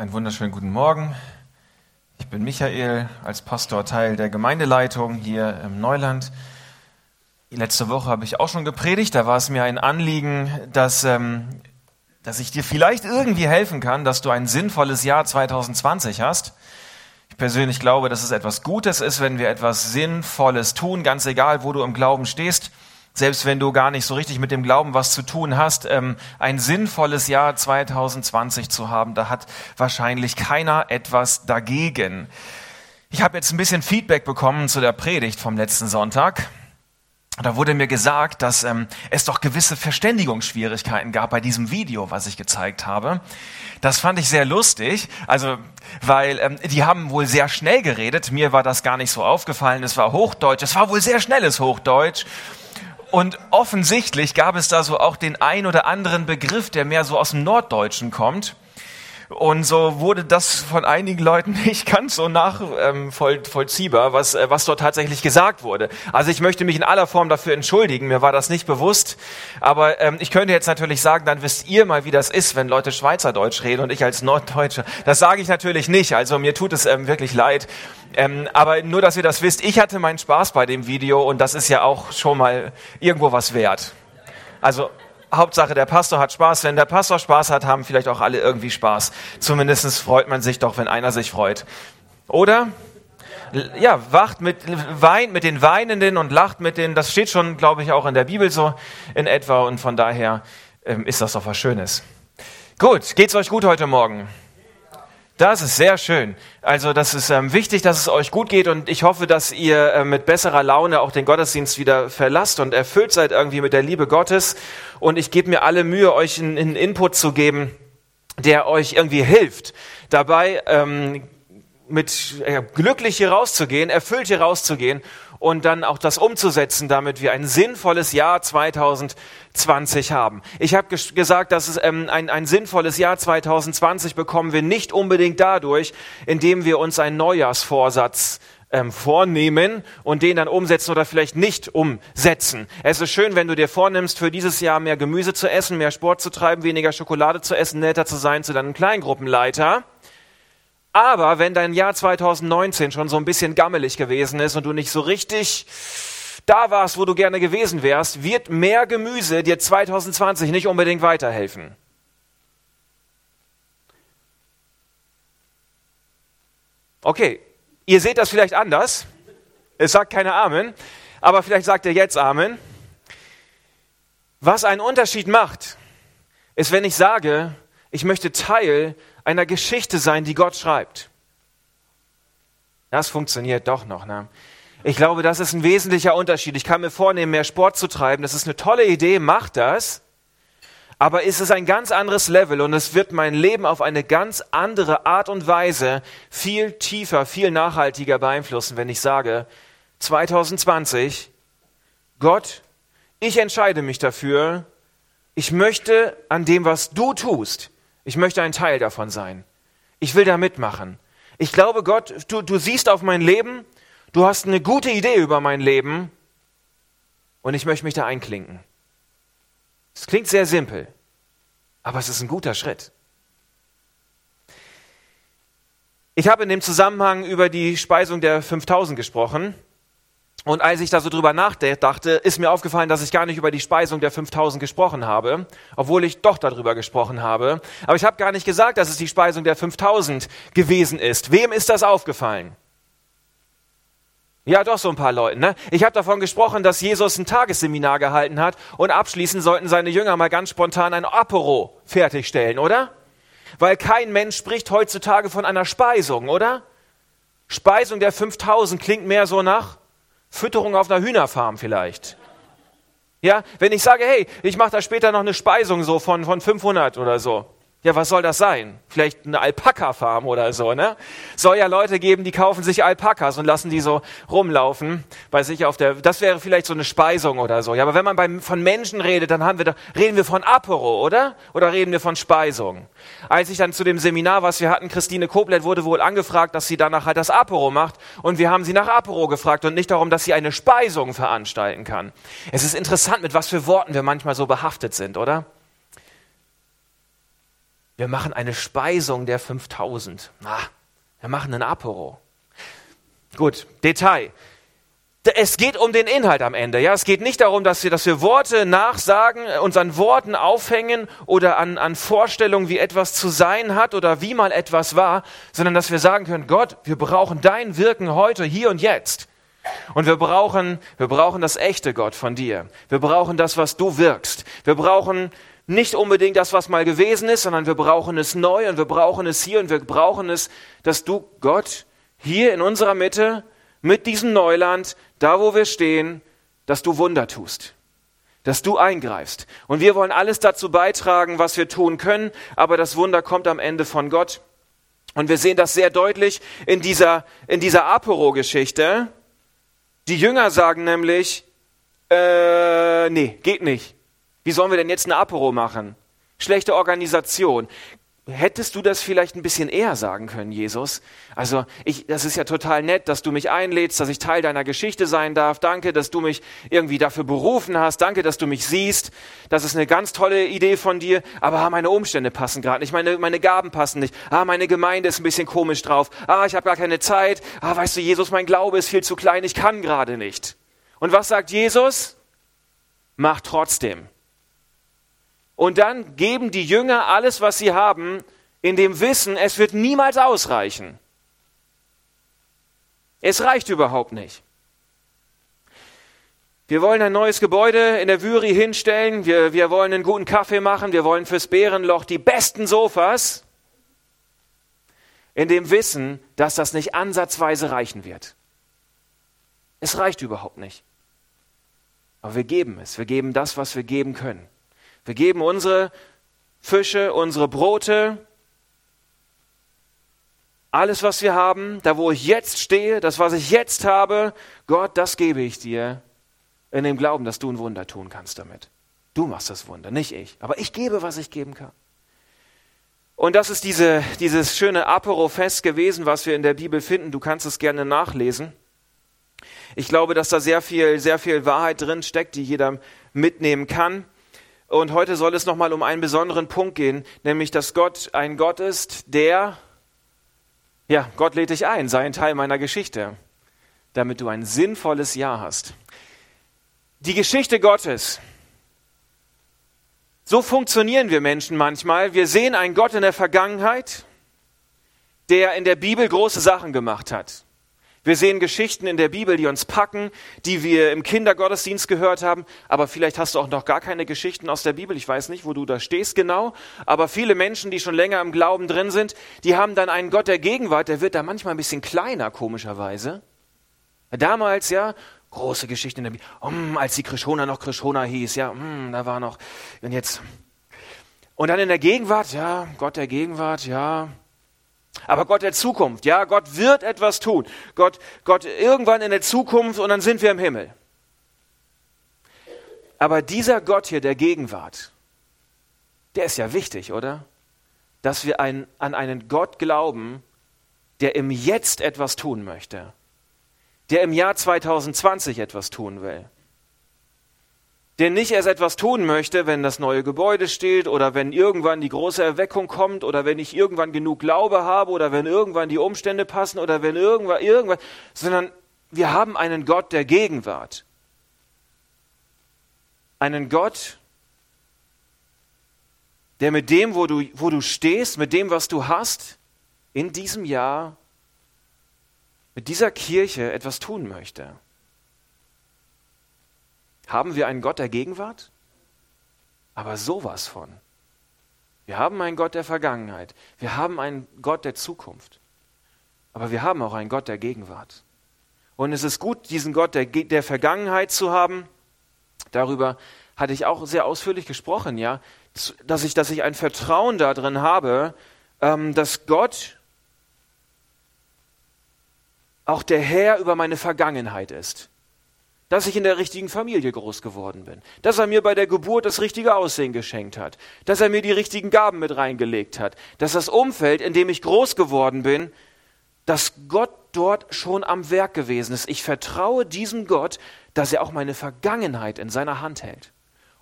Einen wunderschönen guten Morgen. Ich bin Michael, als Pastor Teil der Gemeindeleitung hier im Neuland. Letzte Woche habe ich auch schon gepredigt. Da war es mir ein Anliegen, dass, ähm, dass ich dir vielleicht irgendwie helfen kann, dass du ein sinnvolles Jahr 2020 hast. Ich persönlich glaube, dass es etwas Gutes ist, wenn wir etwas Sinnvolles tun, ganz egal, wo du im Glauben stehst selbst wenn du gar nicht so richtig mit dem Glauben was zu tun hast, ähm, ein sinnvolles Jahr 2020 zu haben, da hat wahrscheinlich keiner etwas dagegen. Ich habe jetzt ein bisschen Feedback bekommen zu der Predigt vom letzten Sonntag. Da wurde mir gesagt, dass ähm, es doch gewisse Verständigungsschwierigkeiten gab bei diesem Video, was ich gezeigt habe. Das fand ich sehr lustig, also weil ähm, die haben wohl sehr schnell geredet. Mir war das gar nicht so aufgefallen. Es war Hochdeutsch, es war wohl sehr schnelles Hochdeutsch und offensichtlich gab es da so auch den ein oder anderen Begriff, der mehr so aus dem Norddeutschen kommt. Und so wurde das von einigen Leuten nicht ganz so nachvollziehbar, ähm, was, äh, was dort tatsächlich gesagt wurde. Also ich möchte mich in aller Form dafür entschuldigen, mir war das nicht bewusst. Aber ähm, ich könnte jetzt natürlich sagen, dann wisst ihr mal, wie das ist, wenn Leute Schweizerdeutsch reden und ich als Norddeutscher. Das sage ich natürlich nicht, also mir tut es ähm, wirklich leid. Ähm, aber nur, dass ihr das wisst, ich hatte meinen Spaß bei dem Video und das ist ja auch schon mal irgendwo was wert. Also Hauptsache, der Pastor hat Spaß. Wenn der Pastor Spaß hat, haben vielleicht auch alle irgendwie Spaß. Zumindest freut man sich doch, wenn einer sich freut. Oder? Ja, wacht mit, weint mit den Weinenden und lacht mit den, das steht schon, glaube ich, auch in der Bibel so in etwa und von daher ähm, ist das doch was Schönes. Gut, geht's euch gut heute Morgen? Das ist sehr schön. Also das ist ähm, wichtig, dass es euch gut geht und ich hoffe, dass ihr äh, mit besserer Laune auch den Gottesdienst wieder verlasst und erfüllt seid irgendwie mit der Liebe Gottes. Und ich gebe mir alle Mühe, euch einen, Input zu geben, der euch irgendwie hilft, dabei ähm, mit äh, glücklich hier rauszugehen, erfüllt hier rauszugehen und dann auch das umzusetzen, damit wir ein sinnvolles Jahr 2020 haben. Ich habe ges gesagt, dass es ähm, ein, ein sinnvolles Jahr 2020 bekommen wir nicht unbedingt dadurch, indem wir uns einen Neujahrsvorsatz ähm, vornehmen und den dann umsetzen oder vielleicht nicht umsetzen. Es ist schön, wenn du dir vornimmst, für dieses Jahr mehr Gemüse zu essen, mehr Sport zu treiben, weniger Schokolade zu essen, netter zu sein zu deinem Kleingruppenleiter. Aber wenn dein Jahr 2019 schon so ein bisschen gammelig gewesen ist und du nicht so richtig da warst, wo du gerne gewesen wärst, wird mehr Gemüse dir 2020 nicht unbedingt weiterhelfen. Okay, ihr seht das vielleicht anders. Es sagt keiner Amen, aber vielleicht sagt ihr jetzt Amen. Was einen Unterschied macht, ist, wenn ich sage, ich möchte Teil einer Geschichte sein, die Gott schreibt. Das funktioniert doch noch. Ne? Ich glaube, das ist ein wesentlicher Unterschied. Ich kann mir vornehmen, mehr Sport zu treiben. Das ist eine tolle Idee, mach das. Aber es ist ein ganz anderes Level und es wird mein Leben auf eine ganz andere Art und Weise viel tiefer, viel nachhaltiger beeinflussen, wenn ich sage, 2020, Gott, ich entscheide mich dafür, ich möchte an dem, was du tust, ich möchte ein Teil davon sein. Ich will da mitmachen. Ich glaube, Gott, du, du siehst auf mein Leben, du hast eine gute Idee über mein Leben und ich möchte mich da einklinken. Es klingt sehr simpel, aber es ist ein guter Schritt. Ich habe in dem Zusammenhang über die Speisung der 5000 gesprochen. Und als ich da so drüber nachdachte, ist mir aufgefallen, dass ich gar nicht über die Speisung der 5000 gesprochen habe, obwohl ich doch darüber gesprochen habe. Aber ich habe gar nicht gesagt, dass es die Speisung der 5000 gewesen ist. Wem ist das aufgefallen? Ja, doch so ein paar Leuten. Ne? Ich habe davon gesprochen, dass Jesus ein Tagesseminar gehalten hat und abschließend sollten seine Jünger mal ganz spontan ein Apero fertigstellen, oder? Weil kein Mensch spricht heutzutage von einer Speisung, oder? Speisung der 5000 klingt mehr so nach Fütterung auf einer Hühnerfarm vielleicht. Ja, wenn ich sage, hey, ich mache da später noch eine Speisung so von, von 500 oder so. Ja, was soll das sein? Vielleicht eine Alpaka-Farm oder so, ne? Soll ja Leute geben, die kaufen sich Alpakas und lassen die so rumlaufen bei sich auf der, das wäre vielleicht so eine Speisung oder so. Ja, aber wenn man beim, von Menschen redet, dann haben wir da, reden wir von Apero, oder? Oder reden wir von Speisung? Als ich dann zu dem Seminar, was wir hatten, Christine Koblet wurde wohl angefragt, dass sie danach halt das Apero macht und wir haben sie nach Apero gefragt und nicht darum, dass sie eine Speisung veranstalten kann. Es ist interessant, mit was für Worten wir manchmal so behaftet sind, oder? Wir machen eine Speisung der 5000. Ah, wir machen ein Apero. Gut, Detail. Es geht um den Inhalt am Ende. Ja, es geht nicht darum, dass wir, dass wir Worte nachsagen, uns an Worten aufhängen oder an, an Vorstellungen, wie etwas zu sein hat oder wie mal etwas war, sondern dass wir sagen können, Gott, wir brauchen dein Wirken heute, hier und jetzt. Und wir brauchen, wir brauchen das echte Gott von dir. Wir brauchen das, was du wirkst. Wir brauchen nicht unbedingt das, was mal gewesen ist, sondern wir brauchen es neu und wir brauchen es hier und wir brauchen es, dass du, Gott, hier in unserer Mitte, mit diesem Neuland, da wo wir stehen, dass du Wunder tust, dass du eingreifst. Und wir wollen alles dazu beitragen, was wir tun können, aber das Wunder kommt am Ende von Gott. Und wir sehen das sehr deutlich in dieser, in dieser Apero-Geschichte. Die Jünger sagen nämlich, äh, nee, geht nicht. Wie sollen wir denn jetzt eine Apero machen? Schlechte Organisation. Hättest du das vielleicht ein bisschen eher sagen können, Jesus? Also, ich, das ist ja total nett, dass du mich einlädst, dass ich Teil deiner Geschichte sein darf. Danke, dass du mich irgendwie dafür berufen hast. Danke, dass du mich siehst. Das ist eine ganz tolle Idee von dir. Aber ah, meine Umstände passen gerade nicht. Meine, meine Gaben passen nicht. Ah, meine Gemeinde ist ein bisschen komisch drauf. Ah, ich habe gar keine Zeit. Ah, weißt du, Jesus, mein Glaube ist viel zu klein. Ich kann gerade nicht. Und was sagt Jesus? Mach trotzdem. Und dann geben die Jünger alles, was sie haben, in dem Wissen, es wird niemals ausreichen. Es reicht überhaupt nicht. Wir wollen ein neues Gebäude in der Vyri hinstellen. Wir, wir wollen einen guten Kaffee machen. Wir wollen fürs Bärenloch die besten Sofas. In dem Wissen, dass das nicht ansatzweise reichen wird. Es reicht überhaupt nicht. Aber wir geben es. Wir geben das, was wir geben können. Wir geben unsere Fische, unsere Brote, alles, was wir haben, da wo ich jetzt stehe, das, was ich jetzt habe, Gott, das gebe ich dir in dem Glauben, dass du ein Wunder tun kannst damit. Du machst das Wunder, nicht ich. Aber ich gebe, was ich geben kann. Und das ist diese, dieses schöne Apero-Fest gewesen, was wir in der Bibel finden. Du kannst es gerne nachlesen. Ich glaube, dass da sehr viel, sehr viel Wahrheit drin steckt, die jeder mitnehmen kann. Und heute soll es nochmal um einen besonderen Punkt gehen, nämlich, dass Gott ein Gott ist, der, ja, Gott lädt dich ein, sei ein Teil meiner Geschichte, damit du ein sinnvolles Jahr hast. Die Geschichte Gottes. So funktionieren wir Menschen manchmal. Wir sehen einen Gott in der Vergangenheit, der in der Bibel große Sachen gemacht hat. Wir sehen Geschichten in der Bibel, die uns packen, die wir im Kindergottesdienst gehört haben. Aber vielleicht hast du auch noch gar keine Geschichten aus der Bibel. Ich weiß nicht, wo du da stehst genau. Aber viele Menschen, die schon länger im Glauben drin sind, die haben dann einen Gott der Gegenwart. Der wird da manchmal ein bisschen kleiner, komischerweise. Damals, ja, große Geschichte in der Bibel. Um, als die Krishona noch Krishona hieß, ja, um, da war noch. Und jetzt. Und dann in der Gegenwart, ja, Gott der Gegenwart, ja, aber Gott der Zukunft, ja, Gott wird etwas tun. Gott, Gott irgendwann in der Zukunft und dann sind wir im Himmel. Aber dieser Gott hier der Gegenwart, der ist ja wichtig, oder? Dass wir ein, an einen Gott glauben, der im Jetzt etwas tun möchte, der im Jahr 2020 etwas tun will der nicht erst etwas tun möchte, wenn das neue Gebäude steht oder wenn irgendwann die große Erweckung kommt oder wenn ich irgendwann genug Glaube habe oder wenn irgendwann die Umstände passen oder wenn irgendwann irgendwann, sondern wir haben einen Gott der Gegenwart. Einen Gott, der mit dem, wo du, wo du stehst, mit dem, was du hast, in diesem Jahr, mit dieser Kirche etwas tun möchte. Haben wir einen Gott der Gegenwart? Aber sowas von. Wir haben einen Gott der Vergangenheit. Wir haben einen Gott der Zukunft. Aber wir haben auch einen Gott der Gegenwart. Und es ist gut, diesen Gott der, der Vergangenheit zu haben. Darüber hatte ich auch sehr ausführlich gesprochen, ja, dass ich, dass ich ein Vertrauen darin habe, ähm, dass Gott auch der Herr über meine Vergangenheit ist dass ich in der richtigen Familie groß geworden bin, dass er mir bei der Geburt das richtige Aussehen geschenkt hat, dass er mir die richtigen Gaben mit reingelegt hat, dass das Umfeld, in dem ich groß geworden bin, dass Gott dort schon am Werk gewesen ist. Ich vertraue diesem Gott, dass er auch meine Vergangenheit in seiner Hand hält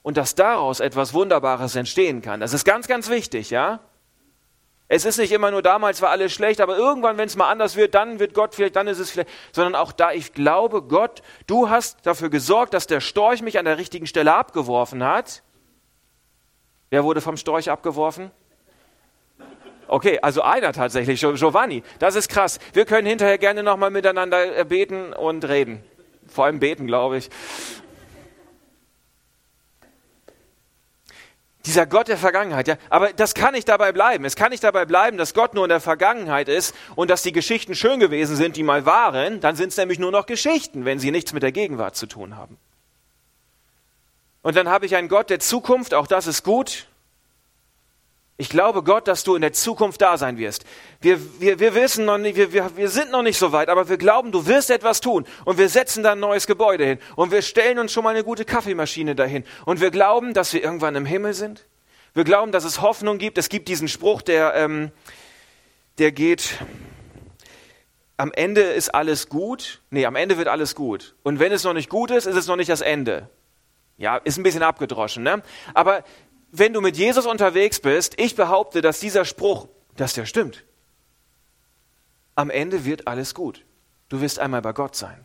und dass daraus etwas Wunderbares entstehen kann. Das ist ganz, ganz wichtig, ja? Es ist nicht immer nur damals war alles schlecht, aber irgendwann, wenn es mal anders wird, dann wird Gott vielleicht, dann ist es vielleicht, sondern auch da, ich glaube, Gott, du hast dafür gesorgt, dass der Storch mich an der richtigen Stelle abgeworfen hat. Wer wurde vom Storch abgeworfen? Okay, also einer tatsächlich, Giovanni. Das ist krass. Wir können hinterher gerne nochmal miteinander äh, beten und reden. Vor allem beten, glaube ich. Dieser Gott der Vergangenheit, ja. Aber das kann nicht dabei bleiben. Es kann nicht dabei bleiben, dass Gott nur in der Vergangenheit ist und dass die Geschichten schön gewesen sind, die mal waren. Dann sind es nämlich nur noch Geschichten, wenn sie nichts mit der Gegenwart zu tun haben. Und dann habe ich einen Gott der Zukunft, auch das ist gut. Ich glaube Gott, dass du in der Zukunft da sein wirst. Wir, wir, wir wissen noch nicht, wir, wir, wir sind noch nicht so weit, aber wir glauben, du wirst etwas tun. Und wir setzen da ein neues Gebäude hin. Und wir stellen uns schon mal eine gute Kaffeemaschine dahin. Und wir glauben, dass wir irgendwann im Himmel sind. Wir glauben, dass es Hoffnung gibt. Es gibt diesen Spruch, der, ähm, der geht, am Ende ist alles gut. Nee, am Ende wird alles gut. Und wenn es noch nicht gut ist, ist es noch nicht das Ende. Ja, ist ein bisschen abgedroschen, ne? Aber wenn du mit Jesus unterwegs bist, ich behaupte, dass dieser Spruch, dass der stimmt. Am Ende wird alles gut. Du wirst einmal bei Gott sein.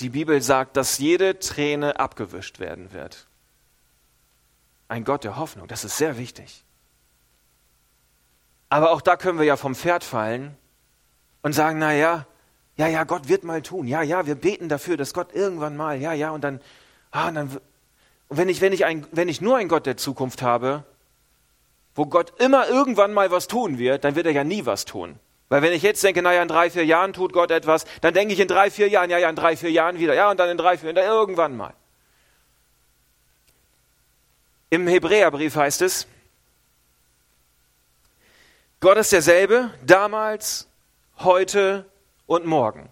Die Bibel sagt, dass jede Träne abgewischt werden wird. Ein Gott der Hoffnung, das ist sehr wichtig. Aber auch da können wir ja vom Pferd fallen und sagen, na ja, ja, ja, Gott wird mal tun. Ja, ja, wir beten dafür, dass Gott irgendwann mal, ja, ja, und dann, ah, und dann und wenn ich, wenn, ich ein, wenn ich nur einen Gott der Zukunft habe, wo Gott immer irgendwann mal was tun wird, dann wird er ja nie was tun. Weil wenn ich jetzt denke, naja, in drei, vier Jahren tut Gott etwas, dann denke ich in drei, vier Jahren, ja, ja, in drei, vier Jahren wieder, ja, und dann in drei, vier Jahren, irgendwann mal. Im Hebräerbrief heißt es, Gott ist derselbe, damals, heute und morgen.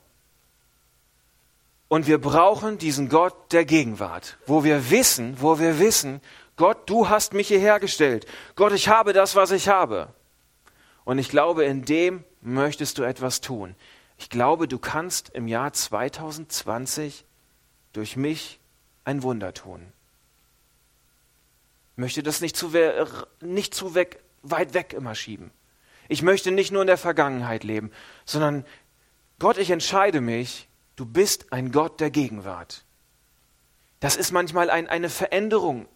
Und wir brauchen diesen Gott der Gegenwart, wo wir wissen, wo wir wissen, Gott, du hast mich hierher gestellt. Gott, ich habe das, was ich habe. Und ich glaube, in dem möchtest du etwas tun. Ich glaube, du kannst im Jahr 2020 durch mich ein Wunder tun. Ich möchte das nicht zu, nicht zu weg, weit weg immer schieben. Ich möchte nicht nur in der Vergangenheit leben, sondern Gott, ich entscheide mich, Du bist ein Gott der Gegenwart. Das ist manchmal ein, eine Veränderung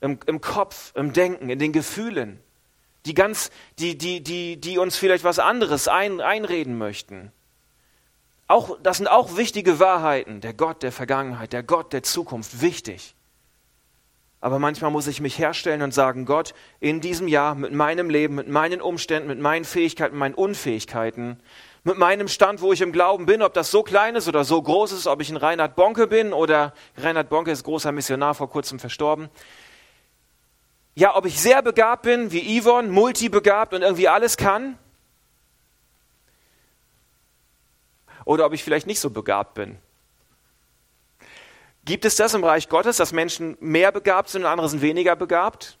im, im Kopf, im Denken, in den Gefühlen, die, ganz, die, die, die, die uns vielleicht was anderes ein, einreden möchten. Auch, das sind auch wichtige Wahrheiten. Der Gott der Vergangenheit, der Gott der Zukunft, wichtig. Aber manchmal muss ich mich herstellen und sagen, Gott, in diesem Jahr mit meinem Leben, mit meinen Umständen, mit meinen Fähigkeiten, meinen Unfähigkeiten, mit meinem Stand, wo ich im Glauben bin, ob das so klein ist oder so groß ist, ob ich ein Reinhard Bonke bin oder Reinhard Bonke ist großer Missionar, vor kurzem verstorben. Ja, ob ich sehr begabt bin, wie Yvonne, multibegabt und irgendwie alles kann. Oder ob ich vielleicht nicht so begabt bin. Gibt es das im Reich Gottes, dass Menschen mehr begabt sind und andere sind weniger begabt?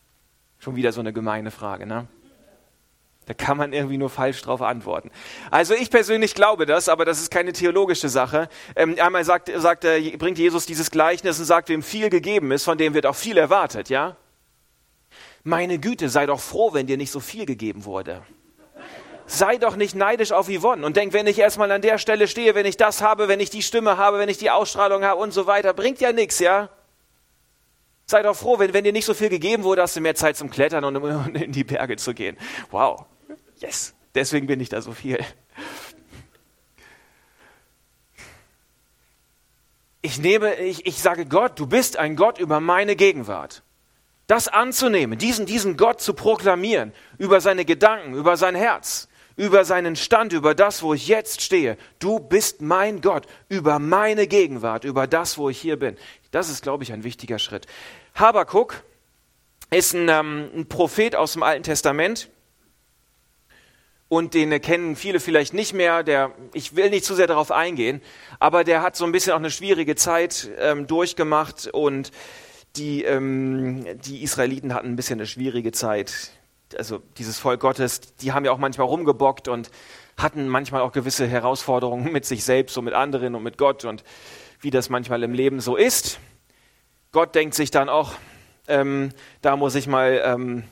Schon wieder so eine gemeine Frage, ne? Da kann man irgendwie nur falsch drauf antworten. Also ich persönlich glaube das, aber das ist keine theologische Sache. Ähm, einmal sagt, sagt, bringt Jesus dieses Gleichnis und sagt, wem viel gegeben ist, von dem wird auch viel erwartet, ja? Meine Güte, sei doch froh, wenn dir nicht so viel gegeben wurde. Sei doch nicht neidisch auf Yvonne und denk, wenn ich erstmal an der Stelle stehe, wenn ich das habe, wenn ich die Stimme habe, wenn ich die Ausstrahlung habe und so weiter, bringt ja nichts, ja? Sei doch froh, wenn, wenn dir nicht so viel gegeben wurde, hast du mehr Zeit zum Klettern und in die Berge zu gehen. Wow. Yes, deswegen bin ich da so viel. Ich nehme, ich, ich sage Gott, du bist ein Gott über meine Gegenwart. Das anzunehmen, diesen, diesen Gott zu proklamieren, über seine Gedanken, über sein Herz, über seinen Stand, über das, wo ich jetzt stehe. Du bist mein Gott, über meine Gegenwart, über das, wo ich hier bin. Das ist, glaube ich, ein wichtiger Schritt. Habakuk ist ein, ähm, ein Prophet aus dem Alten Testament und den kennen viele vielleicht nicht mehr. Der, ich will nicht zu sehr darauf eingehen, aber der hat so ein bisschen auch eine schwierige Zeit ähm, durchgemacht und die, ähm, die Israeliten hatten ein bisschen eine schwierige Zeit. Also dieses Volk Gottes, die haben ja auch manchmal rumgebockt und hatten manchmal auch gewisse Herausforderungen mit sich selbst und mit anderen und mit Gott und wie das manchmal im Leben so ist. Gott denkt sich dann auch, ähm, da muss ich mal ähm,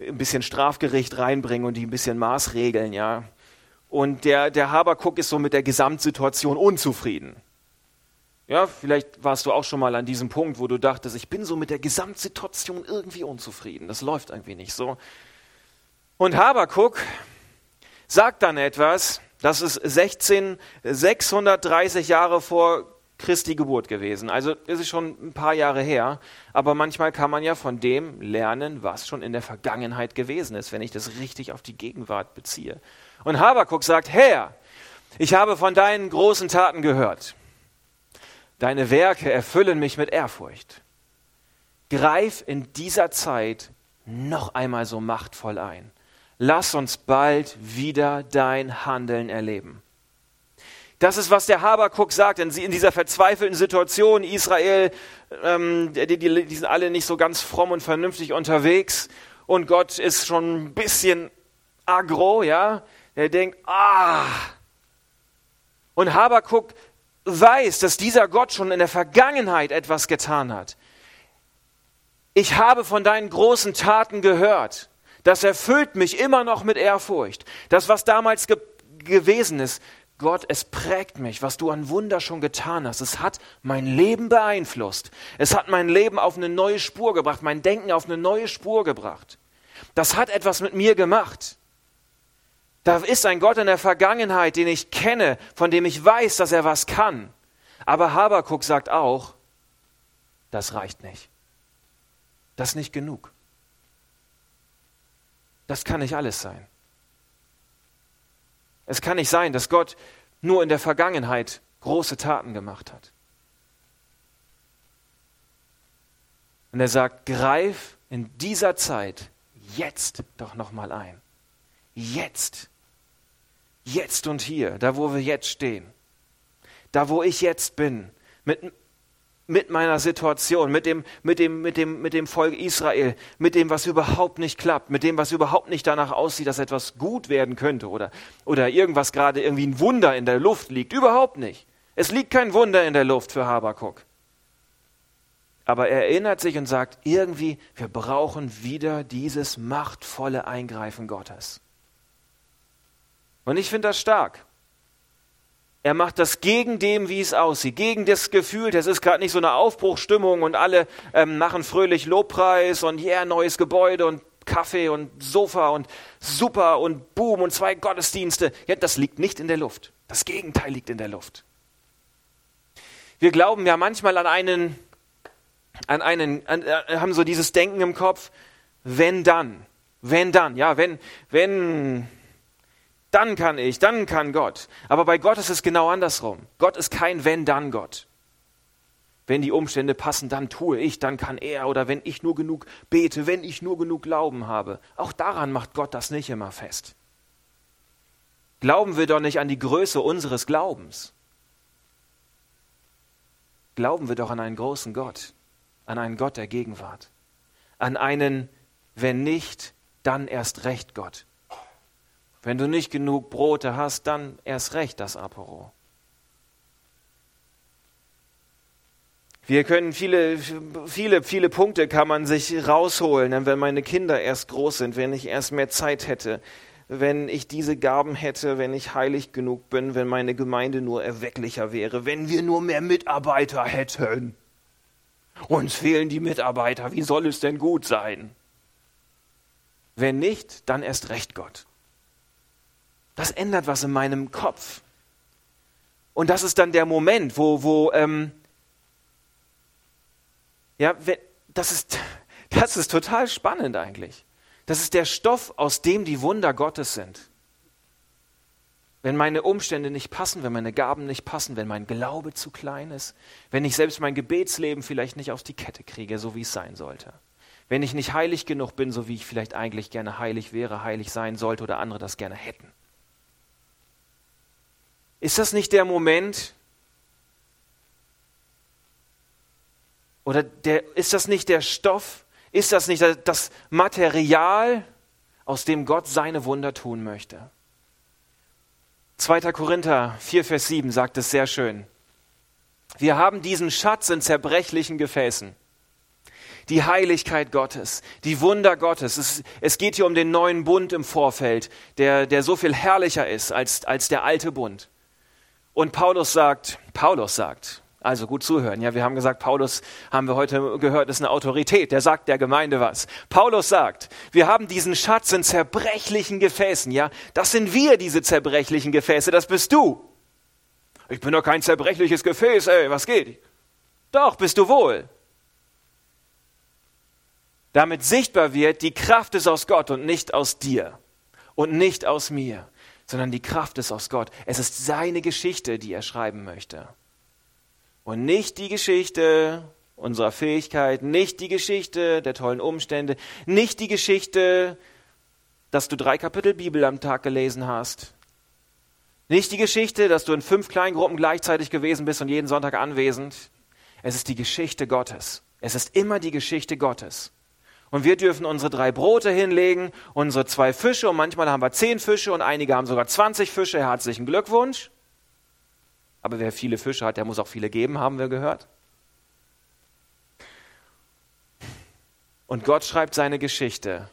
ein bisschen Strafgericht reinbringen und die ein bisschen maßregeln, ja. Und der, der Habakuk ist so mit der Gesamtsituation unzufrieden. Ja, vielleicht warst du auch schon mal an diesem Punkt, wo du dachtest, ich bin so mit der Gesamtsituation irgendwie unzufrieden. Das läuft irgendwie nicht so. Und Habakuk sagt dann etwas, das ist 16, 630 Jahre vor Christi Geburt gewesen. Also ist es schon ein paar Jahre her, aber manchmal kann man ja von dem lernen, was schon in der Vergangenheit gewesen ist, wenn ich das richtig auf die Gegenwart beziehe. Und Habakuk sagt, Herr, ich habe von deinen großen Taten gehört. Deine Werke erfüllen mich mit Ehrfurcht. Greif in dieser Zeit noch einmal so machtvoll ein. Lass uns bald wieder dein Handeln erleben. Das ist, was der Habakuk sagt in, dieser verzweifelten Situation. Israel, ähm, die, die, die sind alle nicht so ganz fromm und vernünftig unterwegs. Und Gott ist schon ein bisschen agro, ja. Er denkt, ah. Und Habakuk weiß, dass dieser Gott schon in der Vergangenheit etwas getan hat. Ich habe von deinen großen Taten gehört. Das erfüllt mich immer noch mit Ehrfurcht. Das, was damals ge gewesen ist, Gott, es prägt mich, was du an Wunder schon getan hast. Es hat mein Leben beeinflusst. Es hat mein Leben auf eine neue Spur gebracht, mein Denken auf eine neue Spur gebracht. Das hat etwas mit mir gemacht. Da ist ein Gott in der Vergangenheit, den ich kenne, von dem ich weiß, dass er was kann. Aber Habakuk sagt auch, das reicht nicht. Das ist nicht genug. Das kann nicht alles sein. Es kann nicht sein, dass Gott nur in der Vergangenheit große Taten gemacht hat. Und er sagt, greif in dieser Zeit jetzt doch noch mal ein. Jetzt. Jetzt und hier, da wo wir jetzt stehen. Da wo ich jetzt bin, mit mit meiner Situation, mit dem, mit dem, mit dem, mit dem Volk Israel, mit dem, was überhaupt nicht klappt, mit dem, was überhaupt nicht danach aussieht, dass etwas gut werden könnte oder, oder irgendwas gerade irgendwie ein Wunder in der Luft liegt. Überhaupt nicht. Es liegt kein Wunder in der Luft für Habakuk. Aber er erinnert sich und sagt, irgendwie, wir brauchen wieder dieses machtvolle Eingreifen Gottes. Und ich finde das stark. Er macht das gegen dem, wie es aussieht, gegen das Gefühl, das ist gerade nicht so eine Aufbruchstimmung und alle ähm, machen fröhlich Lobpreis und ja, yeah, neues Gebäude und Kaffee und Sofa und super und Boom und zwei Gottesdienste. Ja, das liegt nicht in der Luft. Das Gegenteil liegt in der Luft. Wir glauben ja manchmal an einen, an einen, an, äh, haben so dieses Denken im Kopf, wenn dann, wenn dann, ja, wenn, wenn dann kann ich, dann kann Gott. Aber bei Gott ist es genau andersrum. Gott ist kein Wenn-Dann-Gott. Wenn die Umstände passen, dann tue ich, dann kann er. Oder wenn ich nur genug bete, wenn ich nur genug Glauben habe. Auch daran macht Gott das nicht immer fest. Glauben wir doch nicht an die Größe unseres Glaubens. Glauben wir doch an einen großen Gott, an einen Gott der Gegenwart, an einen, wenn nicht, dann erst recht Gott. Wenn du nicht genug Brote hast, dann erst recht das Apero. Wir können viele, viele, viele Punkte kann man sich rausholen, wenn meine Kinder erst groß sind, wenn ich erst mehr Zeit hätte, wenn ich diese Gaben hätte, wenn ich heilig genug bin, wenn meine Gemeinde nur erwecklicher wäre, wenn wir nur mehr Mitarbeiter hätten. Uns fehlen die Mitarbeiter, wie soll es denn gut sein? Wenn nicht, dann erst recht Gott. Das ändert was in meinem Kopf. Und das ist dann der Moment, wo, wo ähm, ja, das ist, das ist total spannend eigentlich. Das ist der Stoff, aus dem die Wunder Gottes sind. Wenn meine Umstände nicht passen, wenn meine Gaben nicht passen, wenn mein Glaube zu klein ist, wenn ich selbst mein Gebetsleben vielleicht nicht auf die Kette kriege, so wie es sein sollte. Wenn ich nicht heilig genug bin, so wie ich vielleicht eigentlich gerne heilig wäre, heilig sein sollte oder andere das gerne hätten. Ist das nicht der Moment, oder der, ist das nicht der Stoff, ist das nicht das Material, aus dem Gott seine Wunder tun möchte? 2. Korinther 4, Vers 7 sagt es sehr schön. Wir haben diesen Schatz in zerbrechlichen Gefäßen, die Heiligkeit Gottes, die Wunder Gottes. Es, es geht hier um den neuen Bund im Vorfeld, der, der so viel herrlicher ist als, als der alte Bund. Und Paulus sagt, Paulus sagt, also gut zuhören. Ja, wir haben gesagt, Paulus haben wir heute gehört, ist eine Autorität. Der sagt der Gemeinde was. Paulus sagt, wir haben diesen Schatz in zerbrechlichen Gefäßen. Ja, das sind wir, diese zerbrechlichen Gefäße. Das bist du. Ich bin doch kein zerbrechliches Gefäß, ey, was geht? Doch, bist du wohl. Damit sichtbar wird, die Kraft ist aus Gott und nicht aus dir und nicht aus mir, sondern die Kraft ist aus Gott. Es ist seine Geschichte, die er schreiben möchte. Und nicht die Geschichte unserer Fähigkeiten, nicht die Geschichte der tollen Umstände, nicht die Geschichte, dass du drei Kapitel Bibel am Tag gelesen hast, nicht die Geschichte, dass du in fünf Kleingruppen gleichzeitig gewesen bist und jeden Sonntag anwesend. Es ist die Geschichte Gottes. Es ist immer die Geschichte Gottes. Und wir dürfen unsere drei Brote hinlegen, unsere zwei Fische und manchmal haben wir zehn Fische und einige haben sogar 20 Fische. Herzlichen Glückwunsch. Aber wer viele Fische hat, der muss auch viele geben, haben wir gehört. Und Gott schreibt seine Geschichte,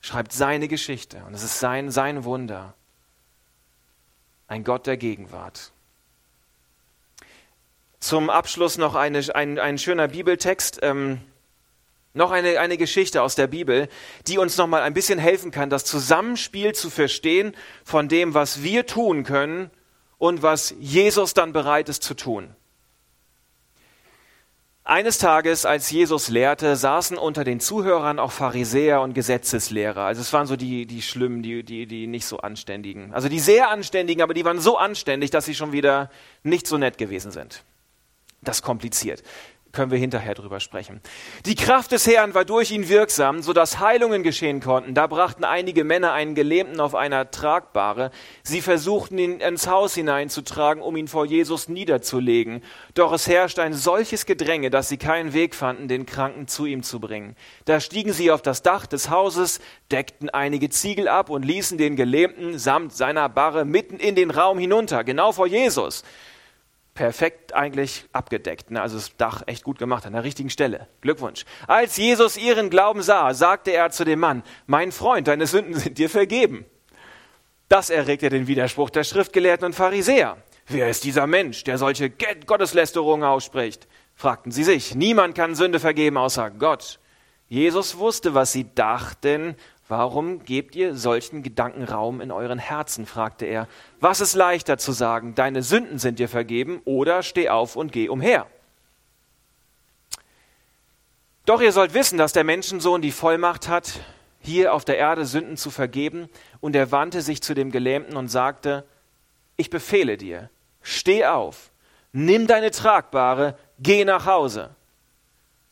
schreibt seine Geschichte und es ist sein, sein Wunder ein Gott der Gegenwart. Zum Abschluss noch eine, ein, ein schöner Bibeltext, ähm, noch eine, eine Geschichte aus der Bibel, die uns noch mal ein bisschen helfen kann, das Zusammenspiel zu verstehen von dem, was wir tun können und was Jesus dann bereit ist zu tun. Eines Tages, als Jesus lehrte, saßen unter den Zuhörern auch Pharisäer und Gesetzeslehrer. Also es waren so die, die schlimmen, die, die, die nicht so anständigen. Also die sehr anständigen, aber die waren so anständig, dass sie schon wieder nicht so nett gewesen sind. Das kompliziert können wir hinterher drüber sprechen. Die Kraft des Herrn war durch ihn wirksam, so dass Heilungen geschehen konnten. Da brachten einige Männer einen Gelähmten auf einer Tragbare. Sie versuchten ihn ins Haus hineinzutragen, um ihn vor Jesus niederzulegen. Doch es herrschte ein solches Gedränge, dass sie keinen Weg fanden, den Kranken zu ihm zu bringen. Da stiegen sie auf das Dach des Hauses, deckten einige Ziegel ab und ließen den Gelähmten samt seiner Barre mitten in den Raum hinunter, genau vor Jesus perfekt eigentlich abgedeckt. Ne? Also das Dach echt gut gemacht an der richtigen Stelle. Glückwunsch. Als Jesus ihren Glauben sah, sagte er zu dem Mann, mein Freund, deine Sünden sind dir vergeben. Das erregte den Widerspruch der Schriftgelehrten und Pharisäer. Wer ist dieser Mensch, der solche Gotteslästerungen ausspricht? fragten sie sich. Niemand kann Sünde vergeben außer Gott. Jesus wusste, was sie dachten Warum gebt ihr solchen Gedanken Raum in euren Herzen? fragte er. Was ist leichter zu sagen, deine Sünden sind dir vergeben oder steh auf und geh umher? Doch ihr sollt wissen, dass der Menschensohn die Vollmacht hat, hier auf der Erde Sünden zu vergeben. Und er wandte sich zu dem Gelähmten und sagte, ich befehle dir, steh auf, nimm deine Tragbare, geh nach Hause.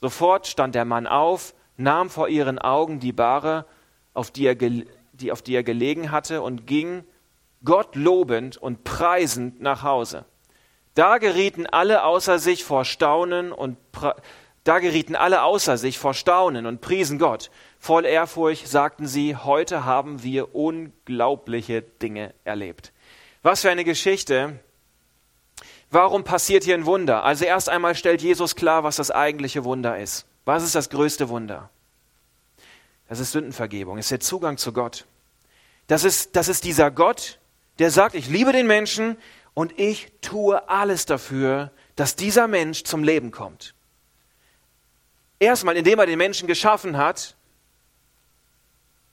Sofort stand der Mann auf, nahm vor ihren Augen die Bahre auf die er, die, auf die er gelegen hatte, und ging Gott lobend und preisend nach Hause. Da gerieten alle außer sich vor Staunen und da gerieten alle außer sich vor Staunen und priesen Gott. Voll Ehrfurcht sagten sie, heute haben wir unglaubliche Dinge erlebt. Was für eine Geschichte. Warum passiert hier ein Wunder? Also erst einmal stellt Jesus klar, was das eigentliche Wunder ist. Was ist das größte Wunder? Das ist Sündenvergebung, das ist der Zugang zu Gott. Das ist, das ist dieser Gott, der sagt, ich liebe den Menschen und ich tue alles dafür, dass dieser Mensch zum Leben kommt. Erstmal, indem er den Menschen geschaffen hat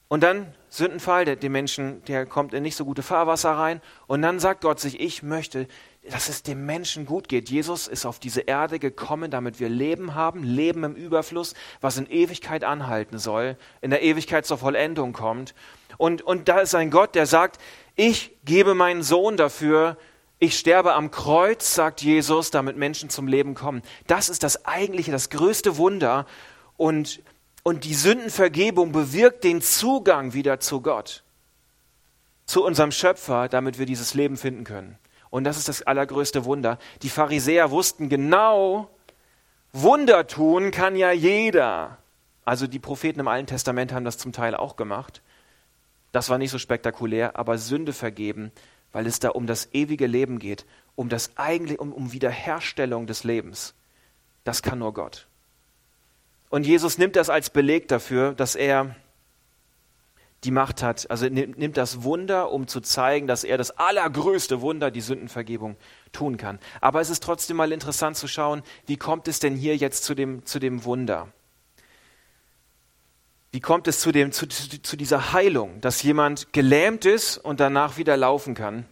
und dann Sündenfall, der, der Menschen, der kommt in nicht so gute Fahrwasser rein und dann sagt Gott sich, ich möchte dass es dem Menschen gut geht. Jesus ist auf diese Erde gekommen, damit wir Leben haben, Leben im Überfluss, was in Ewigkeit anhalten soll, in der Ewigkeit zur Vollendung kommt. Und, und da ist ein Gott, der sagt, ich gebe meinen Sohn dafür, ich sterbe am Kreuz, sagt Jesus, damit Menschen zum Leben kommen. Das ist das eigentliche, das größte Wunder. Und, und die Sündenvergebung bewirkt den Zugang wieder zu Gott, zu unserem Schöpfer, damit wir dieses Leben finden können. Und das ist das allergrößte Wunder. Die Pharisäer wussten genau, Wunder tun kann ja jeder. Also die Propheten im Alten Testament haben das zum Teil auch gemacht. Das war nicht so spektakulär, aber Sünde vergeben, weil es da um das ewige Leben geht, um das eigentlich, um, um Wiederherstellung des Lebens. Das kann nur Gott. Und Jesus nimmt das als Beleg dafür, dass er die Macht hat. Also nimmt das Wunder, um zu zeigen, dass er das allergrößte Wunder, die Sündenvergebung, tun kann. Aber es ist trotzdem mal interessant zu schauen, wie kommt es denn hier jetzt zu dem, zu dem Wunder? Wie kommt es zu, dem, zu, zu dieser Heilung, dass jemand gelähmt ist und danach wieder laufen kann?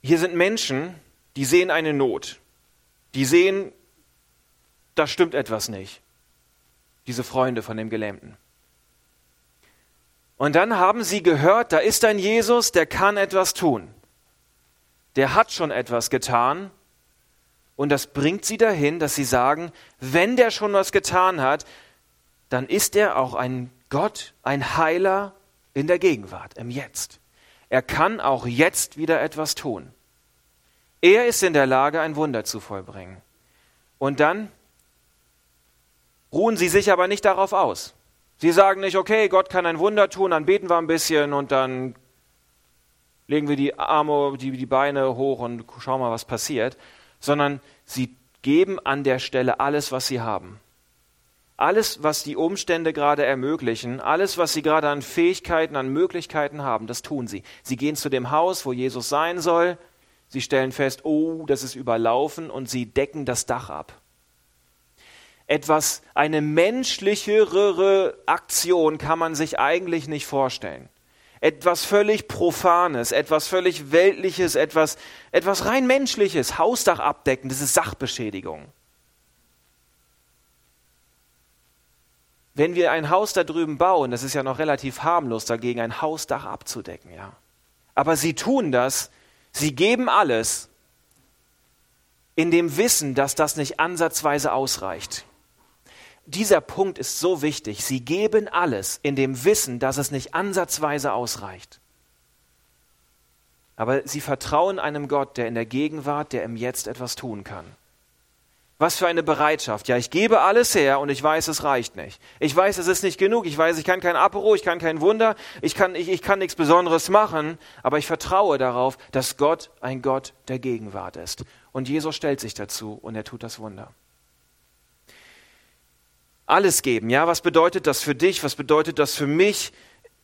Hier sind Menschen, die sehen eine Not. Die sehen, da stimmt etwas nicht. Diese Freunde von dem Gelähmten. Und dann haben sie gehört, da ist ein Jesus, der kann etwas tun. Der hat schon etwas getan. Und das bringt sie dahin, dass sie sagen, wenn der schon was getan hat, dann ist er auch ein Gott, ein Heiler in der Gegenwart, im Jetzt. Er kann auch jetzt wieder etwas tun. Er ist in der Lage, ein Wunder zu vollbringen. Und dann ruhen sie sich aber nicht darauf aus. Sie sagen nicht, okay, Gott kann ein Wunder tun, dann beten wir ein bisschen und dann legen wir die Arme, die, die Beine hoch und schauen mal, was passiert, sondern sie geben an der Stelle alles, was sie haben. Alles, was die Umstände gerade ermöglichen, alles, was sie gerade an Fähigkeiten, an Möglichkeiten haben, das tun sie. Sie gehen zu dem Haus, wo Jesus sein soll, Sie stellen fest, oh, das ist überlaufen und sie decken das Dach ab. Etwas, eine menschlichere Aktion kann man sich eigentlich nicht vorstellen. Etwas völlig Profanes, etwas völlig Weltliches, etwas, etwas rein Menschliches, Hausdach abdecken, das ist Sachbeschädigung. Wenn wir ein Haus da drüben bauen, das ist ja noch relativ harmlos dagegen, ein Hausdach abzudecken, ja. Aber sie tun das, Sie geben alles in dem Wissen, dass das nicht ansatzweise ausreicht. Dieser Punkt ist so wichtig. Sie geben alles in dem Wissen, dass es nicht ansatzweise ausreicht. Aber sie vertrauen einem Gott, der in der Gegenwart, der im Jetzt etwas tun kann. Was für eine Bereitschaft. Ja, ich gebe alles her und ich weiß, es reicht nicht. Ich weiß, es ist nicht genug. Ich weiß, ich kann kein Apero, ich kann kein Wunder, ich kann, ich, ich kann nichts Besonderes machen, aber ich vertraue darauf, dass Gott ein Gott der Gegenwart ist. Und Jesus stellt sich dazu und er tut das Wunder. Alles geben, ja, was bedeutet das für dich? Was bedeutet das für mich?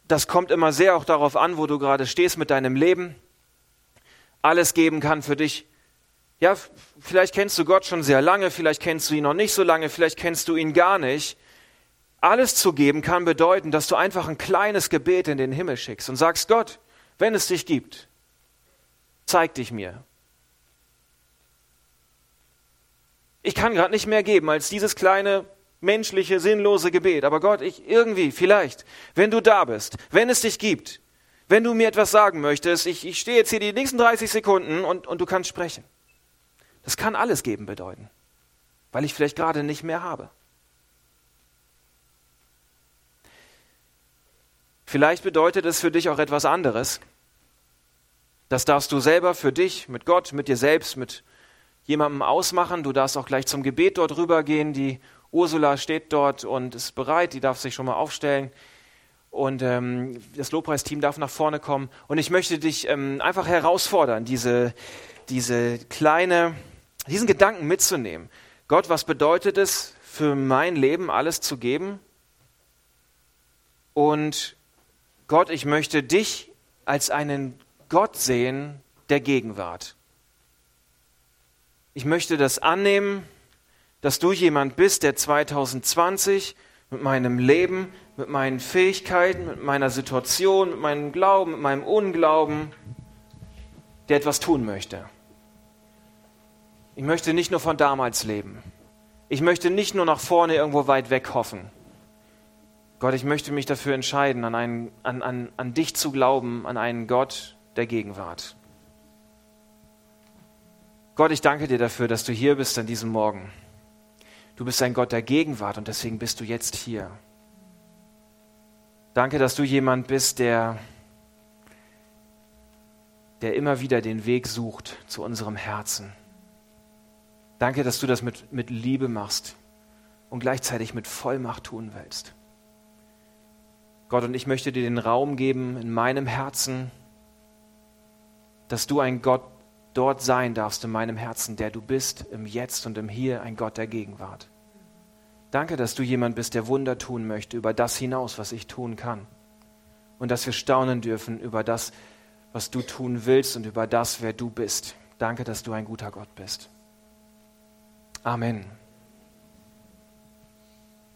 Das kommt immer sehr auch darauf an, wo du gerade stehst mit deinem Leben. Alles geben kann für dich ja, vielleicht kennst du Gott schon sehr lange, vielleicht kennst du ihn noch nicht so lange, vielleicht kennst du ihn gar nicht. Alles zu geben kann bedeuten, dass du einfach ein kleines Gebet in den Himmel schickst und sagst, Gott, wenn es dich gibt, zeig dich mir. Ich kann gerade nicht mehr geben als dieses kleine menschliche, sinnlose Gebet. Aber Gott, ich irgendwie, vielleicht, wenn du da bist, wenn es dich gibt, wenn du mir etwas sagen möchtest, ich, ich stehe jetzt hier die nächsten 30 Sekunden und, und du kannst sprechen. Das kann alles geben bedeuten, weil ich vielleicht gerade nicht mehr habe. Vielleicht bedeutet es für dich auch etwas anderes. Das darfst du selber für dich, mit Gott, mit dir selbst, mit jemandem ausmachen. Du darfst auch gleich zum Gebet dort rübergehen. Die Ursula steht dort und ist bereit, die darf sich schon mal aufstellen. Und ähm, das Lobpreisteam darf nach vorne kommen. Und ich möchte dich ähm, einfach herausfordern, diese, diese kleine diesen Gedanken mitzunehmen. Gott, was bedeutet es für mein Leben alles zu geben? Und Gott, ich möchte dich als einen Gott sehen der Gegenwart. Ich möchte das annehmen, dass du jemand bist, der 2020 mit meinem Leben, mit meinen Fähigkeiten, mit meiner Situation, mit meinem Glauben, mit meinem Unglauben, der etwas tun möchte. Ich möchte nicht nur von damals leben. Ich möchte nicht nur nach vorne irgendwo weit weg hoffen. Gott, ich möchte mich dafür entscheiden, an, einen, an, an, an dich zu glauben, an einen Gott der Gegenwart. Gott, ich danke dir dafür, dass du hier bist an diesem Morgen. Du bist ein Gott der Gegenwart und deswegen bist du jetzt hier. Danke, dass du jemand bist, der, der immer wieder den Weg sucht zu unserem Herzen. Danke, dass du das mit, mit Liebe machst und gleichzeitig mit Vollmacht tun willst. Gott, und ich möchte dir den Raum geben in meinem Herzen, dass du ein Gott dort sein darfst in meinem Herzen, der du bist, im Jetzt und im Hier, ein Gott der Gegenwart. Danke, dass du jemand bist, der Wunder tun möchte über das hinaus, was ich tun kann. Und dass wir staunen dürfen über das, was du tun willst und über das, wer du bist. Danke, dass du ein guter Gott bist. Amen.